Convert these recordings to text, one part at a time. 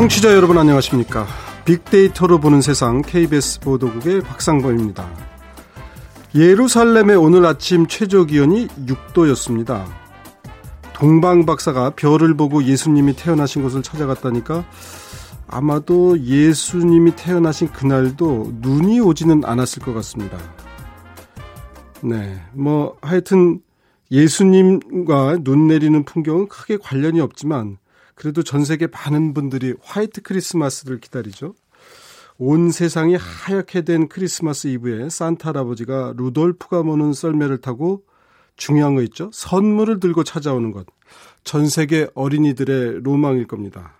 청취자 여러분 안녕하십니까? 빅데이터로 보는 세상 KBS 보도국의 박상범입니다. 예루살렘의 오늘 아침 최저 기온이 6도였습니다. 동방 박사가 별을 보고 예수님이 태어나신 곳을 찾아갔다니까 아마도 예수님이 태어나신 그날도 눈이 오지는 않았을 것 같습니다. 네, 뭐 하여튼 예수님과 눈 내리는 풍경은 크게 관련이 없지만 그래도 전 세계 많은 분들이 화이트 크리스마스를 기다리죠. 온 세상이 하얗게 된 크리스마스 이브에 산타 할아버지가 루돌프가 모는 썰매를 타고 중요한 거 있죠. 선물을 들고 찾아오는 것. 전 세계 어린이들의 로망일 겁니다.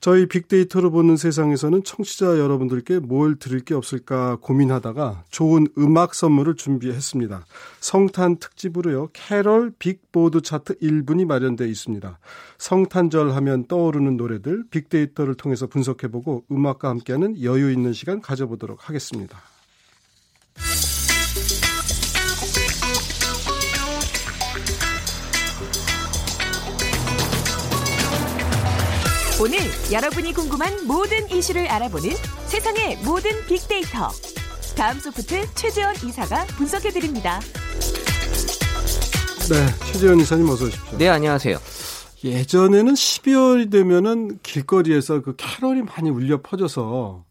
저희 빅데이터로 보는 세상에서는 청취자 여러분들께 뭘 드릴 게 없을까 고민하다가 좋은 음악 선물을 준비했습니다. 성탄 특집으로요. 캐럴 빅보드 차트 1분이 마련되어 있습니다. 성탄절 하면 떠오르는 노래들 빅데이터를 통해서 분석해보고 음악과 함께하는 여유 있는 시간 가져보도록 하겠습니다. 오늘 여러분이 궁금한 모든 이슈를 알아보는 세상의 모든 빅데이터. 다음 소프트 최재원 이사가 분석해 드립니다. 네, 최재원 이사님 어서 오십시오. 네, 안녕하세요. 예전에는 12월이 되면은 길거리에서 그 캐럴이 많이 울려 퍼져서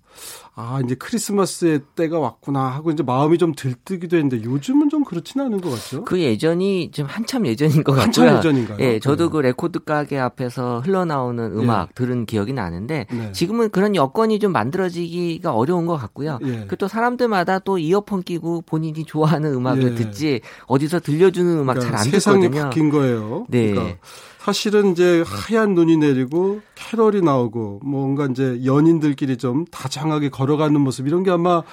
아, 이제 크리스마스의 때가 왔구나 하고 이제 마음이 좀 들뜨기도 했는데 요즘은 좀 그렇지는 않은 것 같죠. 그 예전이 지금 한참 예전인 것 같고요. 한참 예전인가요? 예, 저도 네. 그 레코드 가게 앞에서 흘러나오는 음악 예. 들은 기억이 나는데 네. 지금은 그런 여건이 좀 만들어지기가 어려운 것 같고요. 예. 그또 사람들마다 또 이어폰 끼고 본인이 좋아하는 음악을 예. 듣지 어디서 들려주는 음악 그러니까 잘안 세상이 듣거든요. 바뀐 거예요. 네. 그러니까 사실은 이제 하얀 눈이 내리고 캐럴이 나오고 뭔가 이제 연인들끼리 좀 다정하게 걸어가는 모습 이런 게 아마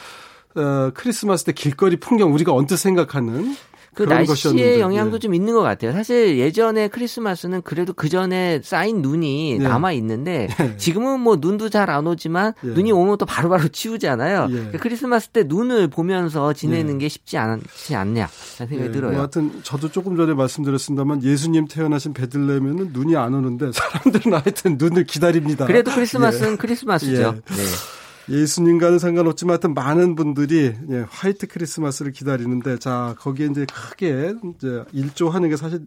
어, 크리스마스 때 길거리 풍경 우리가 언뜻 생각하는 그 날씨의 영향도 예. 좀 있는 것 같아요. 사실 예전에 크리스마스는 그래도 그 전에 쌓인 눈이 예. 남아 있는데 예. 지금은 뭐 눈도 잘 안 오지만 예. 눈이 오면 또 바로바로 치우잖아요. 예. 그러니까 크리스마스 때 눈을 보면서 지내는 예. 게 쉽지 않지 않냐 생각이 예, 들어요. 뭐 하여튼 저도 조금 전에 말씀드렸습니다만 예수님 태어나신 베들레헴에는 눈이 안 오는데 사람들은 하여튼 눈을 기다립니다. 그래도 크리스마스는 크리스마스죠. 예. 네. 예수님과는 상관없지만 하여튼 많은 분들이 예, 화이트 크리스마스를 기다리는데 자 거기에 이제 크게 이제 일조하는 게 사실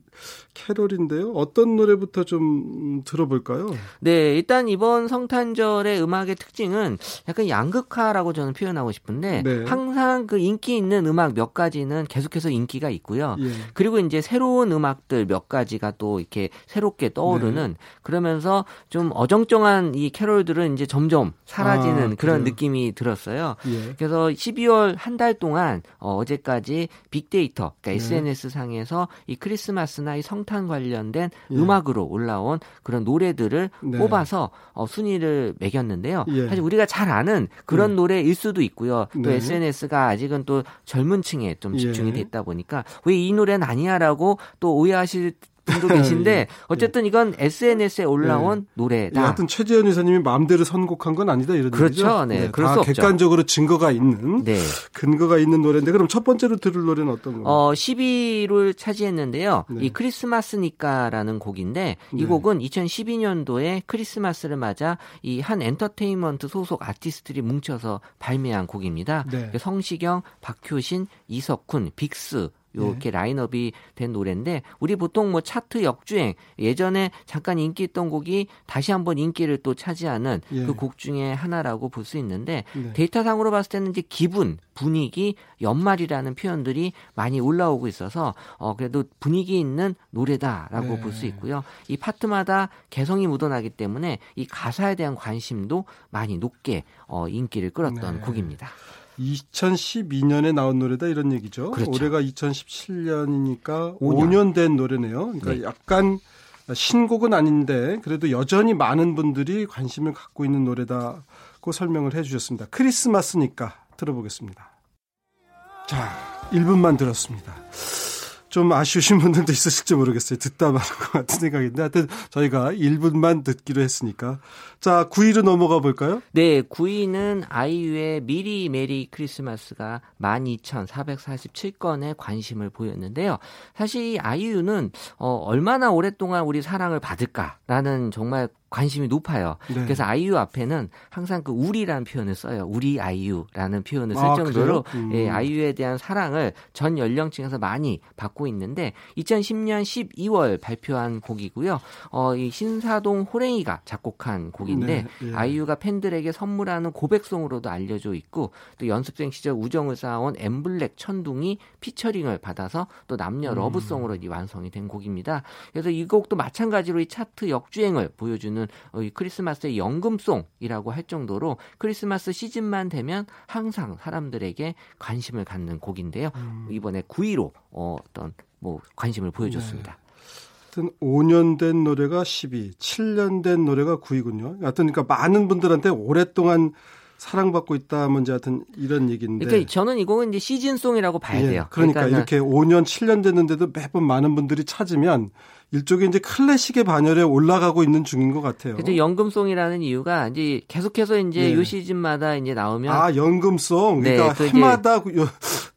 캐롤인데요. 어떤 노래부터 좀 음, 들어볼까요? 네, 일단 이번 성탄절의 음악의 특징은 약간 양극화라고 저는 표현하고 싶은데 네. 항상 그 인기 있는 음악 몇 가지는 계속해서 인기가 있고요. 예. 그리고 이제 새로운 음악들 몇 가지가 또 이렇게 새롭게 떠오르는 네. 그러면서 좀 어정쩡한 이 캐롤들은 이제 점점 사라지는 아, 그런 그래요? 느낌이 들었어요. 예. 그래서 12월 한 달 동안 어, 어제까지 빅데이터, 그러니까 네. SNS 상에서 이 크리스마스나 이 성탄 관련된 예. 음악으로 올라온 그런 노래들을 네. 뽑아서 어, 순위를 매겼는데요. 예. 사실 우리가 잘 아는 그런 네. 노래일 수도 있고요. 또 네. SNS가 아직은 또 젊은 층에 좀 집중이 예. 됐다 보니까 왜 이 노래는 아니야라고 또 오해하실 분도 계신데 어쨌든 이건 SNS에 올라온 예, 노래다. 하여튼 최재현 이사님이 마음대로 선곡한 건 아니다 이런 그렇죠. 얘기죠. 네, 그럴 다. 객관적으로 증거가 있는 네. 근거가 있는 노래인데 그럼 첫 번째로 들을 노래는 어떤 겁니까? 어, 10위를 차지했는데요. 네. 이 크리스마스니까라는 곡인데 이 네. 곡은 2012년도에 크리스마스를 맞아 이 한 엔터테인먼트 소속 아티스트들이 뭉쳐서 발매한 곡입니다. 네. 성시경, 박효신, 이석훈, 빅스 네. 요렇게 라인업이 된 노래인데 우리 보통 뭐 차트 역주행 예전에 잠깐 인기 있던 곡이 다시 한번 인기를 또 차지하는 예. 그곡 중에 하나라고 볼 수 있는데 네. 데이터상으로 봤을 때는 이제 기분, 분위기, 연말이라는 표현들이 많이 올라오고 있어서 어 그래도 분위기 있는 노래다라고 네. 볼수 있고요. 이 파트마다 개성이 묻어나기 때문에 이 가사에 대한 관심도 많이 높게 어 인기를 끌었던 네. 곡입니다. 2012년에 나온 노래다 이런 얘기죠. 그렇죠. 올해가 2017년이니까 5년. 5년, 된 노래네요. 그러니까 네. 약간 신곡은 아닌데 그래도 여전히 많은 분들이 관심을 갖고 있는 노래다고 설명을 해 주셨습니다. 크리스마스니까 들어보겠습니다. 자, 1분만 들었습니다. 좀 아쉬우신 분들도 있으실지 모르겠어요. 듣다 마는 것 같은 생각인데 하여튼 저희가 1분만 듣기로 했으니까 자 9위로 넘어가 볼까요? 네, 9위는 아이유의 미리 메리 크리스마스가 12,447건의 관심을 보였는데요. 사실 이 아이유는 어, 얼마나 오랫동안 우리 사랑을 받을까라는 정말 관심이 높아요. 네. 그래서 아이유 앞에는 항상 그 우리라는 표현을 써요. 우리 아이유라는 표현을 쓸 아, 정도로? 음. 예, 아이유에 대한 사랑을 전 연령층에서 많이 받고 있는데 2010년 12월 발표한 곡이고요. 어, 이 신사동 호랭이가 작곡한 곡인데 네, 예. 아이유가 팬들에게 선물하는 고백송으로도 알려져 있고 또 연습생 시절 우정을 쌓아온 MBLAQ 천둥이 피처링을 받아서 또 남녀 음. love song으로 이제 완성이 된 곡입니다. 그래서 이 곡도 마찬가지로 이 차트 역주행을 보여주는 어, 이 크리스마스의 연금송이라고 할 정도로 크리스마스 시즌만 되면 항상 사람들에게 관심을 갖는 곡인데요. 음. 이번에 9위로 어, 어떤 뭐 관심을 보여줬습니다. 하여튼 5년 된 노래가 10위, 7년 된 노래가 9위군요. 하여튼 그러니까 많은 분들한테 오랫동안 사랑받고 있다면 이제 하여튼 이런 얘기인데. 그러니까 저는 이 곡은 이제 시즌송이라고 봐야 예, 돼요. 그러니까 그러니까는 이렇게 5년, 7년 됐는데도 매번 많은 분들이 찾으면 일종의 이제 클래식의 반열에 올라가고 있는 중인 것 같아요. 그래서 연금송이라는 이유가 이제 계속해서 이제 예. 요 시즌마다 이제 나오면 아 연금송 네, 그러니까 그게- 해마다 그 요-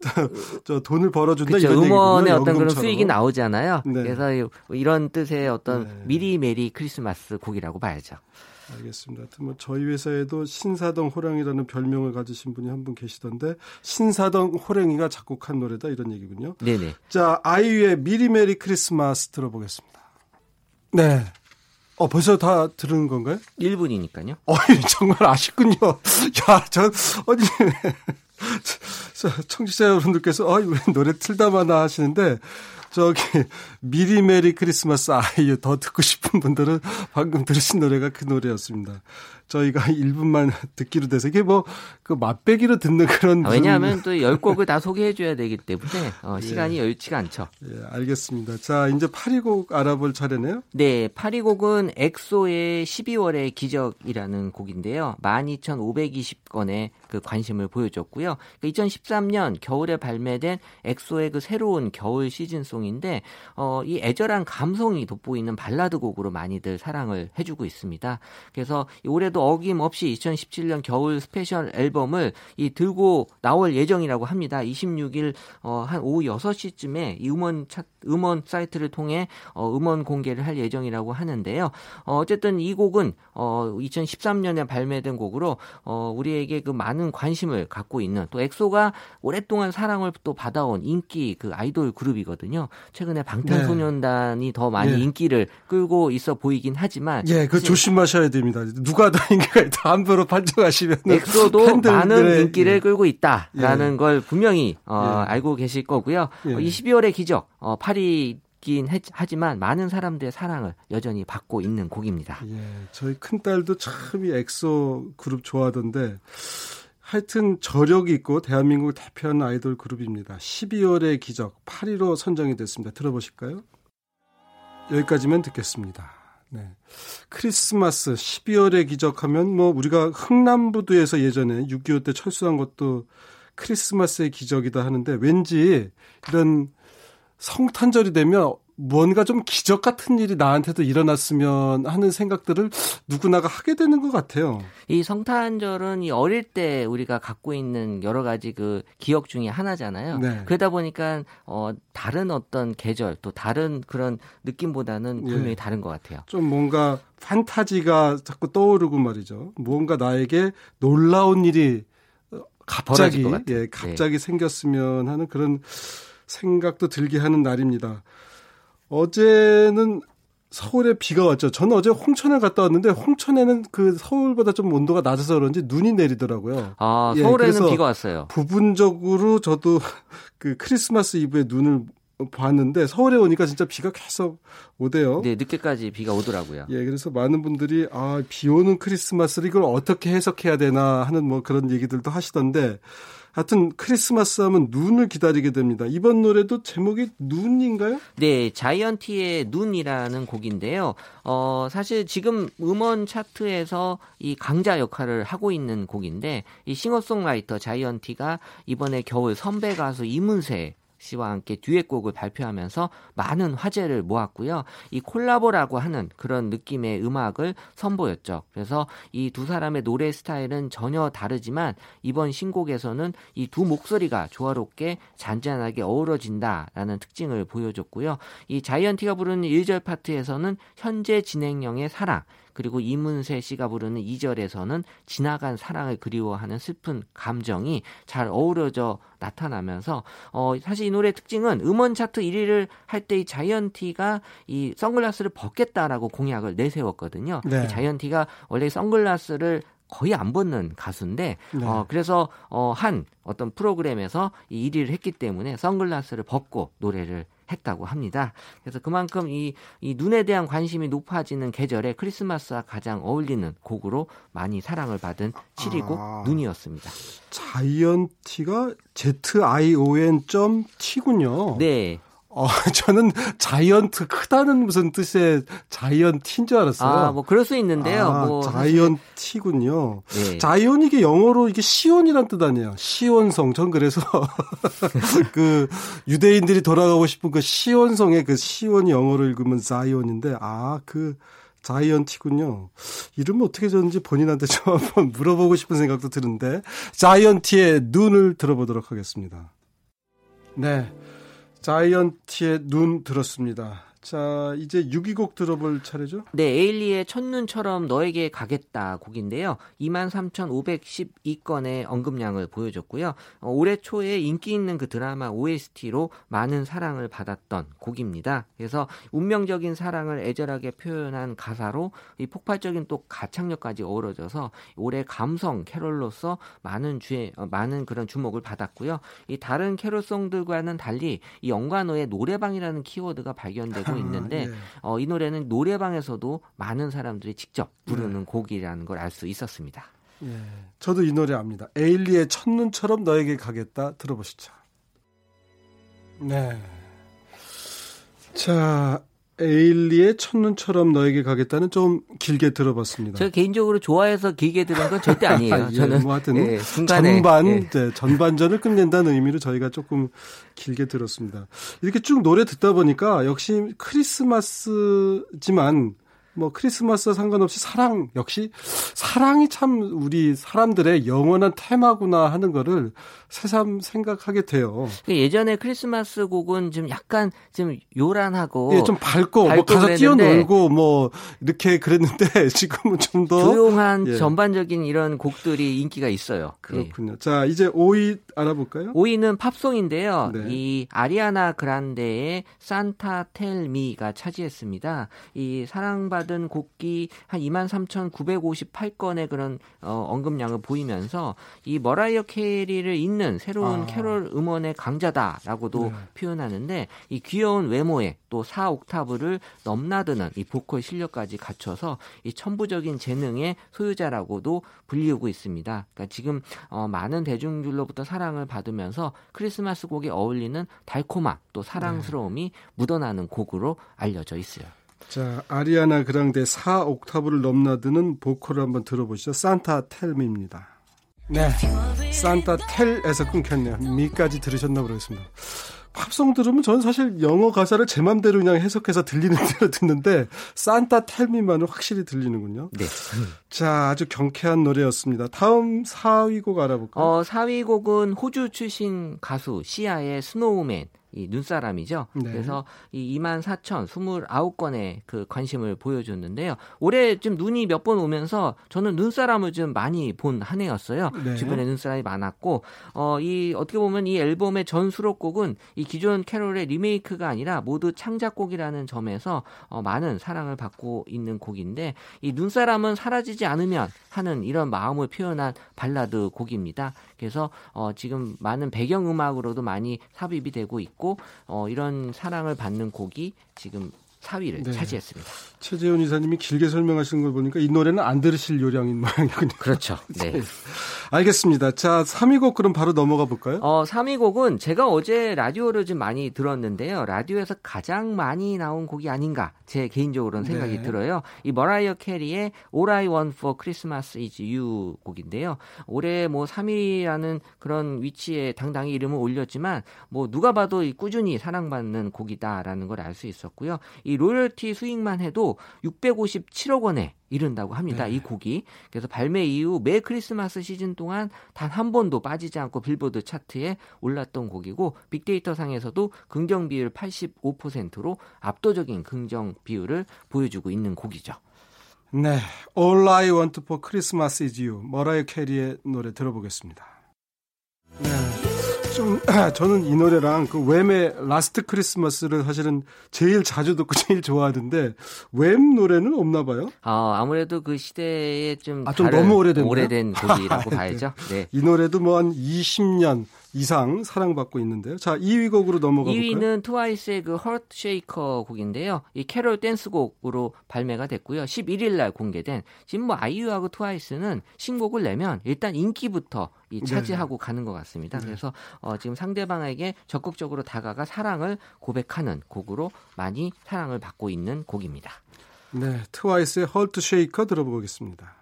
저 돈을 벌어준다 그렇죠. 이런 음원의. 어떤 그런 연금처럼. 수익이 나오잖아요. 네. 그래서 이- 이런 뜻의 어떤 네. 미리 Merry Christmas 곡이라고 봐야죠. 알겠습니다. 뭐 저희 회사에도 신사동 호랑이라는 별명을 가지신 분이 한 분 계시던데 신사동 호랑이가 작곡한 노래다 이런 얘기군요. 네네. 자 아이유의 미리 Merry Christmas 들어보겠습니다. 네. 어 벌써 다 들은 건가요? 1분이니까요. 어 정말 아쉽군요. 야, 저 어디 저, 청취자 여러분들께서 어, 왜 노래 틀다 마냐 하시는데 저기 미리 Merry Christmas 아이유 더 듣고 싶은 분들은 방금 들으신 노래가 그 노래였습니다. 저희가 1분만 듣기로 돼서 이게 뭐 그 맛배기로 듣는 그런 아, 왜냐하면 또 10곡을 다 소개해 줘야 되기 때문에 어, 예. 시간이 여의치가 않죠. 예, 알겠습니다. 자, 이제 8위 곡 알아볼 차례네요. 네, 8위 곡은 EXO의 12월의 기적이라는 곡인데요. 12,520건의 그 관심을 보여줬고요. 2013년 겨울에 발매된 엑소의 그 새로운 겨울 시즌송인데, 어, 이 애절한 감성이 돋보이는 발라드 곡으로 많이들 사랑을 해주고 있습니다. 그래서 올해도 어김없이 2017년 겨울 스페셜 앨범을 이 들고 나올 예정이라고 합니다. 26일 어, 한 오후 6시쯤에 이 음원 차, 음원 사이트를 통해 어, 음원 공개를 할 예정이라고 하는데요. 어, 어쨌든 이 곡은 어, 2013년에 발매된 곡으로 어, 우리에게 그 많은 관심을 갖고 있는 또 엑소가 오랫동안 사랑을 또 받아온 인기 그 아이돌 그룹이거든요. 최근에 방탄소년단이 더 많이 네. 인기를 끌고 있어 보이긴 하지만 예, 그 조심하셔야 됩니다. 누가 더 인기가 있다 함부로 판정하시면 엑소도 팬들의- 많은 인기를 예. 끌고 있다라는 예. 걸 분명히 어, 예. 알고 계실 거고요. 예. 어, 이 12월의 기적 어, 파리긴 했- 하지만 많은 사람들의 사랑을 여전히 받고 있는 곡입니다. 예, 저희 큰 딸도 참 이 엑소 그룹 좋아하던데 하여튼 저력이 있고 대한민국을 대표하는 아이돌 그룹입니다. 12월의 기적 8위로 선정이 됐습니다. 들어보실까요? 여기까지면 듣겠습니다. 네. 크리스마스 12월의 기적하면 뭐 우리가 흥남부두에서 예전에 6.25 때 철수한 것도 크리스마스의 기적이다 하는데 왠지 이런 성탄절이 되면 뭔가 좀 기적 같은 일이 나한테도 일어났으면 하는 생각들을 누구나가 하게 되는 것 같아요. 이 성탄절은 이 어릴 때 우리가 갖고 있는 여러 가지 그 기억 중에 하나잖아요. 네. 그러다 보니까 어 다른 어떤 계절 또 다른 그런 느낌보다는 예. 분명히 다른 것 같아요. 좀 뭔가 판타지가 자꾸 떠오르고 말이죠. 뭔가 나에게 놀라운 일이 어, 갑자기. 예, 갑자기 생겼으면 하는 그런 생각도 들게 하는 날입니다. 어제는 서울에 비가 왔죠. 저는 어제 홍천을 갔다 왔는데 홍천에는 그 서울보다 좀 온도가 낮아서 그런지 눈이 내리더라고요. 아 예, 서울에는 비가 왔어요. 부분적으로 저도 그 크리스마스 이브에 눈을 봤는데 서울에 오니까 진짜 비가 계속 오대요. 네 늦게까지 비가 오더라고요. 예, 그래서 많은 분들이 아, 비 오는 크리스마스를 이걸 어떻게 해석해야 되나 하는 뭐 그런 얘기들도 하시던데 하여튼 크리스마스 하면 눈을 기다리게 됩니다. 이번 노래도 제목이 눈인가요? 네, 자이언티의 눈이라는 곡인데요. 어, 사실 지금 음원 차트에서 이 강자 역할을 하고 있는 곡인데, 이 싱어송라이터 자이언티가 이번에 겨울 선배 가수 이문세 씨와 함께 듀엣곡을 발표하면서 많은 화제를 모았고요. 이 콜라보라고 하는 그런 느낌의 음악을 선보였죠. 그래서 이 두 사람의 노래 스타일은 전혀 다르지만 이번 신곡에서는 이 두 목소리가 조화롭게 잔잔하게 어우러진다라는 특징을 보여줬고요. 이 자이언티가 부르는 1절 파트에서는 현재 진행형의 사랑, 그리고 이문세 씨가 부르는 2절에서는 지나간 사랑을 그리워하는 슬픈 감정이 잘 어우러져 나타나면서 어 사실 이 노래 특징은 음원 차트 1위를 할 때 이 자이언티가 이 선글라스를 벗겠다라고 공약을 내세웠거든요. 네. 자이언티가 원래 선글라스를 거의 안 벗는 가수인데 네. 어 그래서 어한 어떤 프로그램에서 이 1위를 했기 때문에 선글라스를 벗고 노래를 했다고 합니다. 그래서 그만큼 이, 이 눈에 대한 관심이 높아지는 계절에 크리스마스와 가장 어울리는 곡으로 많이 사랑을 받은 7위곡 아, 눈이었습니다. 자이언티가 zion.t군요. 네. 어, 저는 자이언트 크다는 무슨 뜻의 자이언티인 줄 알았어요. 아, 뭐 그럴 수 있는데요. 아, 뭐 자이언티군요. 네. 자이언 이게 영어로 이게 시온이란 뜻 아니에요. 시온성. 전 그래서 그 유대인들이 돌아가고 싶은 그 시온성의 그 시온이 영어로 읽으면 자이언인데 아, 그 자이언티군요. 이름 어떻게 졌는지 본인한테 좀 한번 물어보고 싶은 생각도 드는데 자이언티의 눈을 들어보도록 하겠습니다. 네. 자이언티의 눈 들었습니다. 자, 이제 6위곡 들어볼 차례죠? 네, 에일리의 첫눈처럼 너에게 가겠다 곡인데요. 23,512건의 언급량을 보여줬고요. 어, 올해 초에 인기 있는 그 드라마 OST로 많은 사랑을 받았던 곡입니다. 그래서 운명적인 사랑을 애절하게 표현한 가사로 이 폭발적인 또 가창력까지 어우러져서 올해 감성 캐롤로서 많은 주에 어, 많은 그런 주목을 받았고요. 이 다른 캐롤송들과는 달리 이 연관어의 노래방이라는 키워드가 발견되고 하고 아, 있는데 아, 예. 어, 이 노래는 노래방에서도 많은 사람들이 직접 부르는 네. 곡이라는 걸 알 수 있었습니다. 예. 저도 이 노래 압니다. 에일리의 첫눈처럼 너에게 가겠다 들어보시죠. 네. 자, 에일리의 첫눈처럼 너에게 가겠다는 좀 길게 들어봤습니다. 제가 개인적으로 좋아해서 길게 들은 건 절대 아니에요. 예, 저는 뭐 하여튼 예, 전반 예. 네, 전반전을 끝낸다는 의미로 저희가 조금 길게 들었습니다. 이렇게 쭉 노래 듣다 보니까 역시 크리스마스지만 뭐 크리스마스와 상관없이 사랑 역시 사랑이 참 우리 사람들의 영원한 테마구나 하는 거를 새삼 생각하게 돼요. 그 예전에 크리스마스 곡은 좀 약간 좀 요란하고 예, 좀 밝고, 뭐 밝고 뭐 가서 뛰어놀고 뭐 이렇게 그랬는데 지금은 좀 더 조용한 예. 전반적인 이런 곡들이 인기가 있어요. 그렇군요. 예. 자 이제 5위 알아볼까요? 5위는 팝송인데요. 네. 이 아리아나 그란데의 산타 텔미가 차지했습니다. 이 사랑받은 곡이 한 23,958건의 그런 어, 언급량을 보이면서 이 머라이어 캐리를 잇는 새로운 아. 캐롤 음원의 강자다라고도 네. 표현하는데 이 귀여운 외모에 또 4옥타브를 넘나드는 이 보컬 실력까지 갖춰서 이 천부적인 재능의 소유자라고도 불리우고 있습니다. 그러니까 지금 어, 많은 대중들로부터 사랑을 받으면서 크리스마스 곡에 어울리는 달콤함 또 사랑스러움이 네. 묻어나는 곡으로 알려져 있어요. 자, 아리아나 그랑데 4옥타브를 넘나드는 보컬을 한번 들어보시죠. Santa Tell Me입니다. 네. Santa Tell에서 끊겼네요. Me까지 들으셨나 모르겠습니다. 팝송 들으면 저는 사실 영어 가사를 제 맘대로 그냥 해석해서 들리는 대로 듣는데 Santa Tell Me만은 확실히 들리는군요. 네. 자, 아주 경쾌한 노래였습니다. 다음 4위 곡 알아볼까요? 어, 4위 곡은 호주 출신 가수 시아의 Snowman. 이 눈사람이죠. 네. 그래서 이 2만 4천 29건의 그 관심을 보여줬는데요. 올해 좀 눈이 몇 번 오면서 저는 눈사람을 좀 많이 본 한 해였어요. 네. 주변에 눈사람이 많았고 어 이 어떻게 보면 이 앨범의 전 수록곡은 이 기존 캐롤의 리메이크가 아니라 모두 창작곡이라는 점에서 어 많은 사랑을 받고 있는 곡인데 이 눈사람은 사라지지 않으면 하는 이런 마음을 표현한 발라드 곡입니다. 그래서 어 지금 많은 배경 음악으로도 많이 삽입이 되고 있고 있고 어, 이런 사랑을 받는 곡이 지금 4위를 네. 차지했습니다. 최재훈 이사님이 길게 설명하시는 걸 보니까 이 노래는 안 들으실 요량인 모양이군요. 그렇죠. 네. 알겠습니다. 자, 3위 곡 그럼 바로 넘어가 볼까요? 어, 3위 곡은 제가 어제 라디오를 좀 많이 들었는데요. 라디오에서 가장 많이 나온 곡이 아닌가 제 개인적으로는 생각이 네. 들어요. 이 머라이어 캐리의 All I Want for Christmas is You 곡인데요. 올해 뭐 3위라는 그런 위치에 당당히 이름을 올렸지만 뭐 누가 봐도 꾸준히 사랑받는 곡이다라는 걸 알 수 있었고요. 이 로열티 수익만 해도 657억 원에 이른다고 합니다. 네. 이 곡이. 그래서 발매 이후 매 크리스마스 시즌 동안 단 한 번도 빠지지 않고 빌보드 차트에 올랐던 곡이고 빅데이터 상에서도 긍정 비율 85%로 압도적인 긍정 비율을 보여주고 있는 곡이죠. 네, All I Want for Christmas is You 머라이어 캐리의 노래 들어보겠습니다. 네. 좀 저는 이 노래랑 그 Wham의 Last Christmas를 사실은 제일 자주 듣고 제일 좋아하는데 Wham 노래는 없나 봐요. 아 아무래도 그 시대에 좀, 아, 좀 너무 오래된 오래된 곡이라고 봐야죠. 네. 이 노래도 뭐 한 20년 이상 사랑받고 있는데요. 자, 2위 곡으로 넘어가 볼까요? 2위는 트와이스의 그 Heart Shaker 곡인데요. 이 캐롤 댄스곡으로 발매가 됐고요. 11일 날 공개된 지금 뭐 아이유하고 트와이스는 신곡을 내면 일단 인기부터 이 차지하고 네. 가는 것 같습니다. 네. 그래서 어, 지금 상대방에게 적극적으로 다가가 사랑을 고백하는 곡으로 많이 사랑을 받고 있는 곡입니다. 네, 트와이스의 Heart Shaker 들어보겠습니다.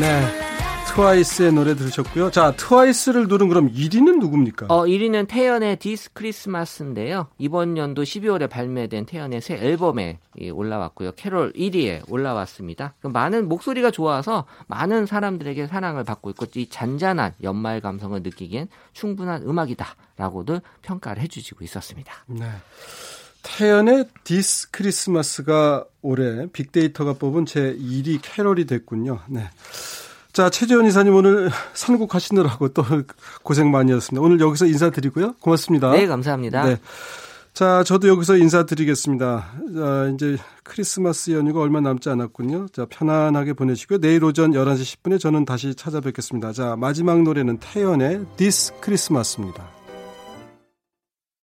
네. 트와이스의 노래 들으셨고요. 자, 트와이스를 누른 그럼 1위는 누굽니까? 어, 1위는 태연의 This Christmas인데요. 이번 연도 12월에 발매된 태연의 새 앨범에 올라왔고요. 캐롤 1위에 올라왔습니다. 많은 목소리가 좋아서 많은 사람들에게 사랑을 받고 있고 이 잔잔한 연말 감성을 느끼기엔 충분한 음악이다라고들 평가를 해주시고 있었습니다. 네. 태연의 This Christmas가 올해 빅데이터가 뽑은 제 1위 캐롤이 됐군요. 네. 자, 최재원 이사님 오늘 선곡하시느라고 또 고생 많이 하셨습니다. 오늘 여기서 인사드리고요. 고맙습니다. 네, 감사합니다. 네. 자, 저도 여기서 인사드리겠습니다. 자, 이제 크리스마스 연휴가 얼마 남지 않았군요. 자, 편안하게 보내시고요. 내일 오전 11시 10분에 저는 다시 찾아뵙겠습니다. 자, 마지막 노래는 태연의 This Christmas입니다.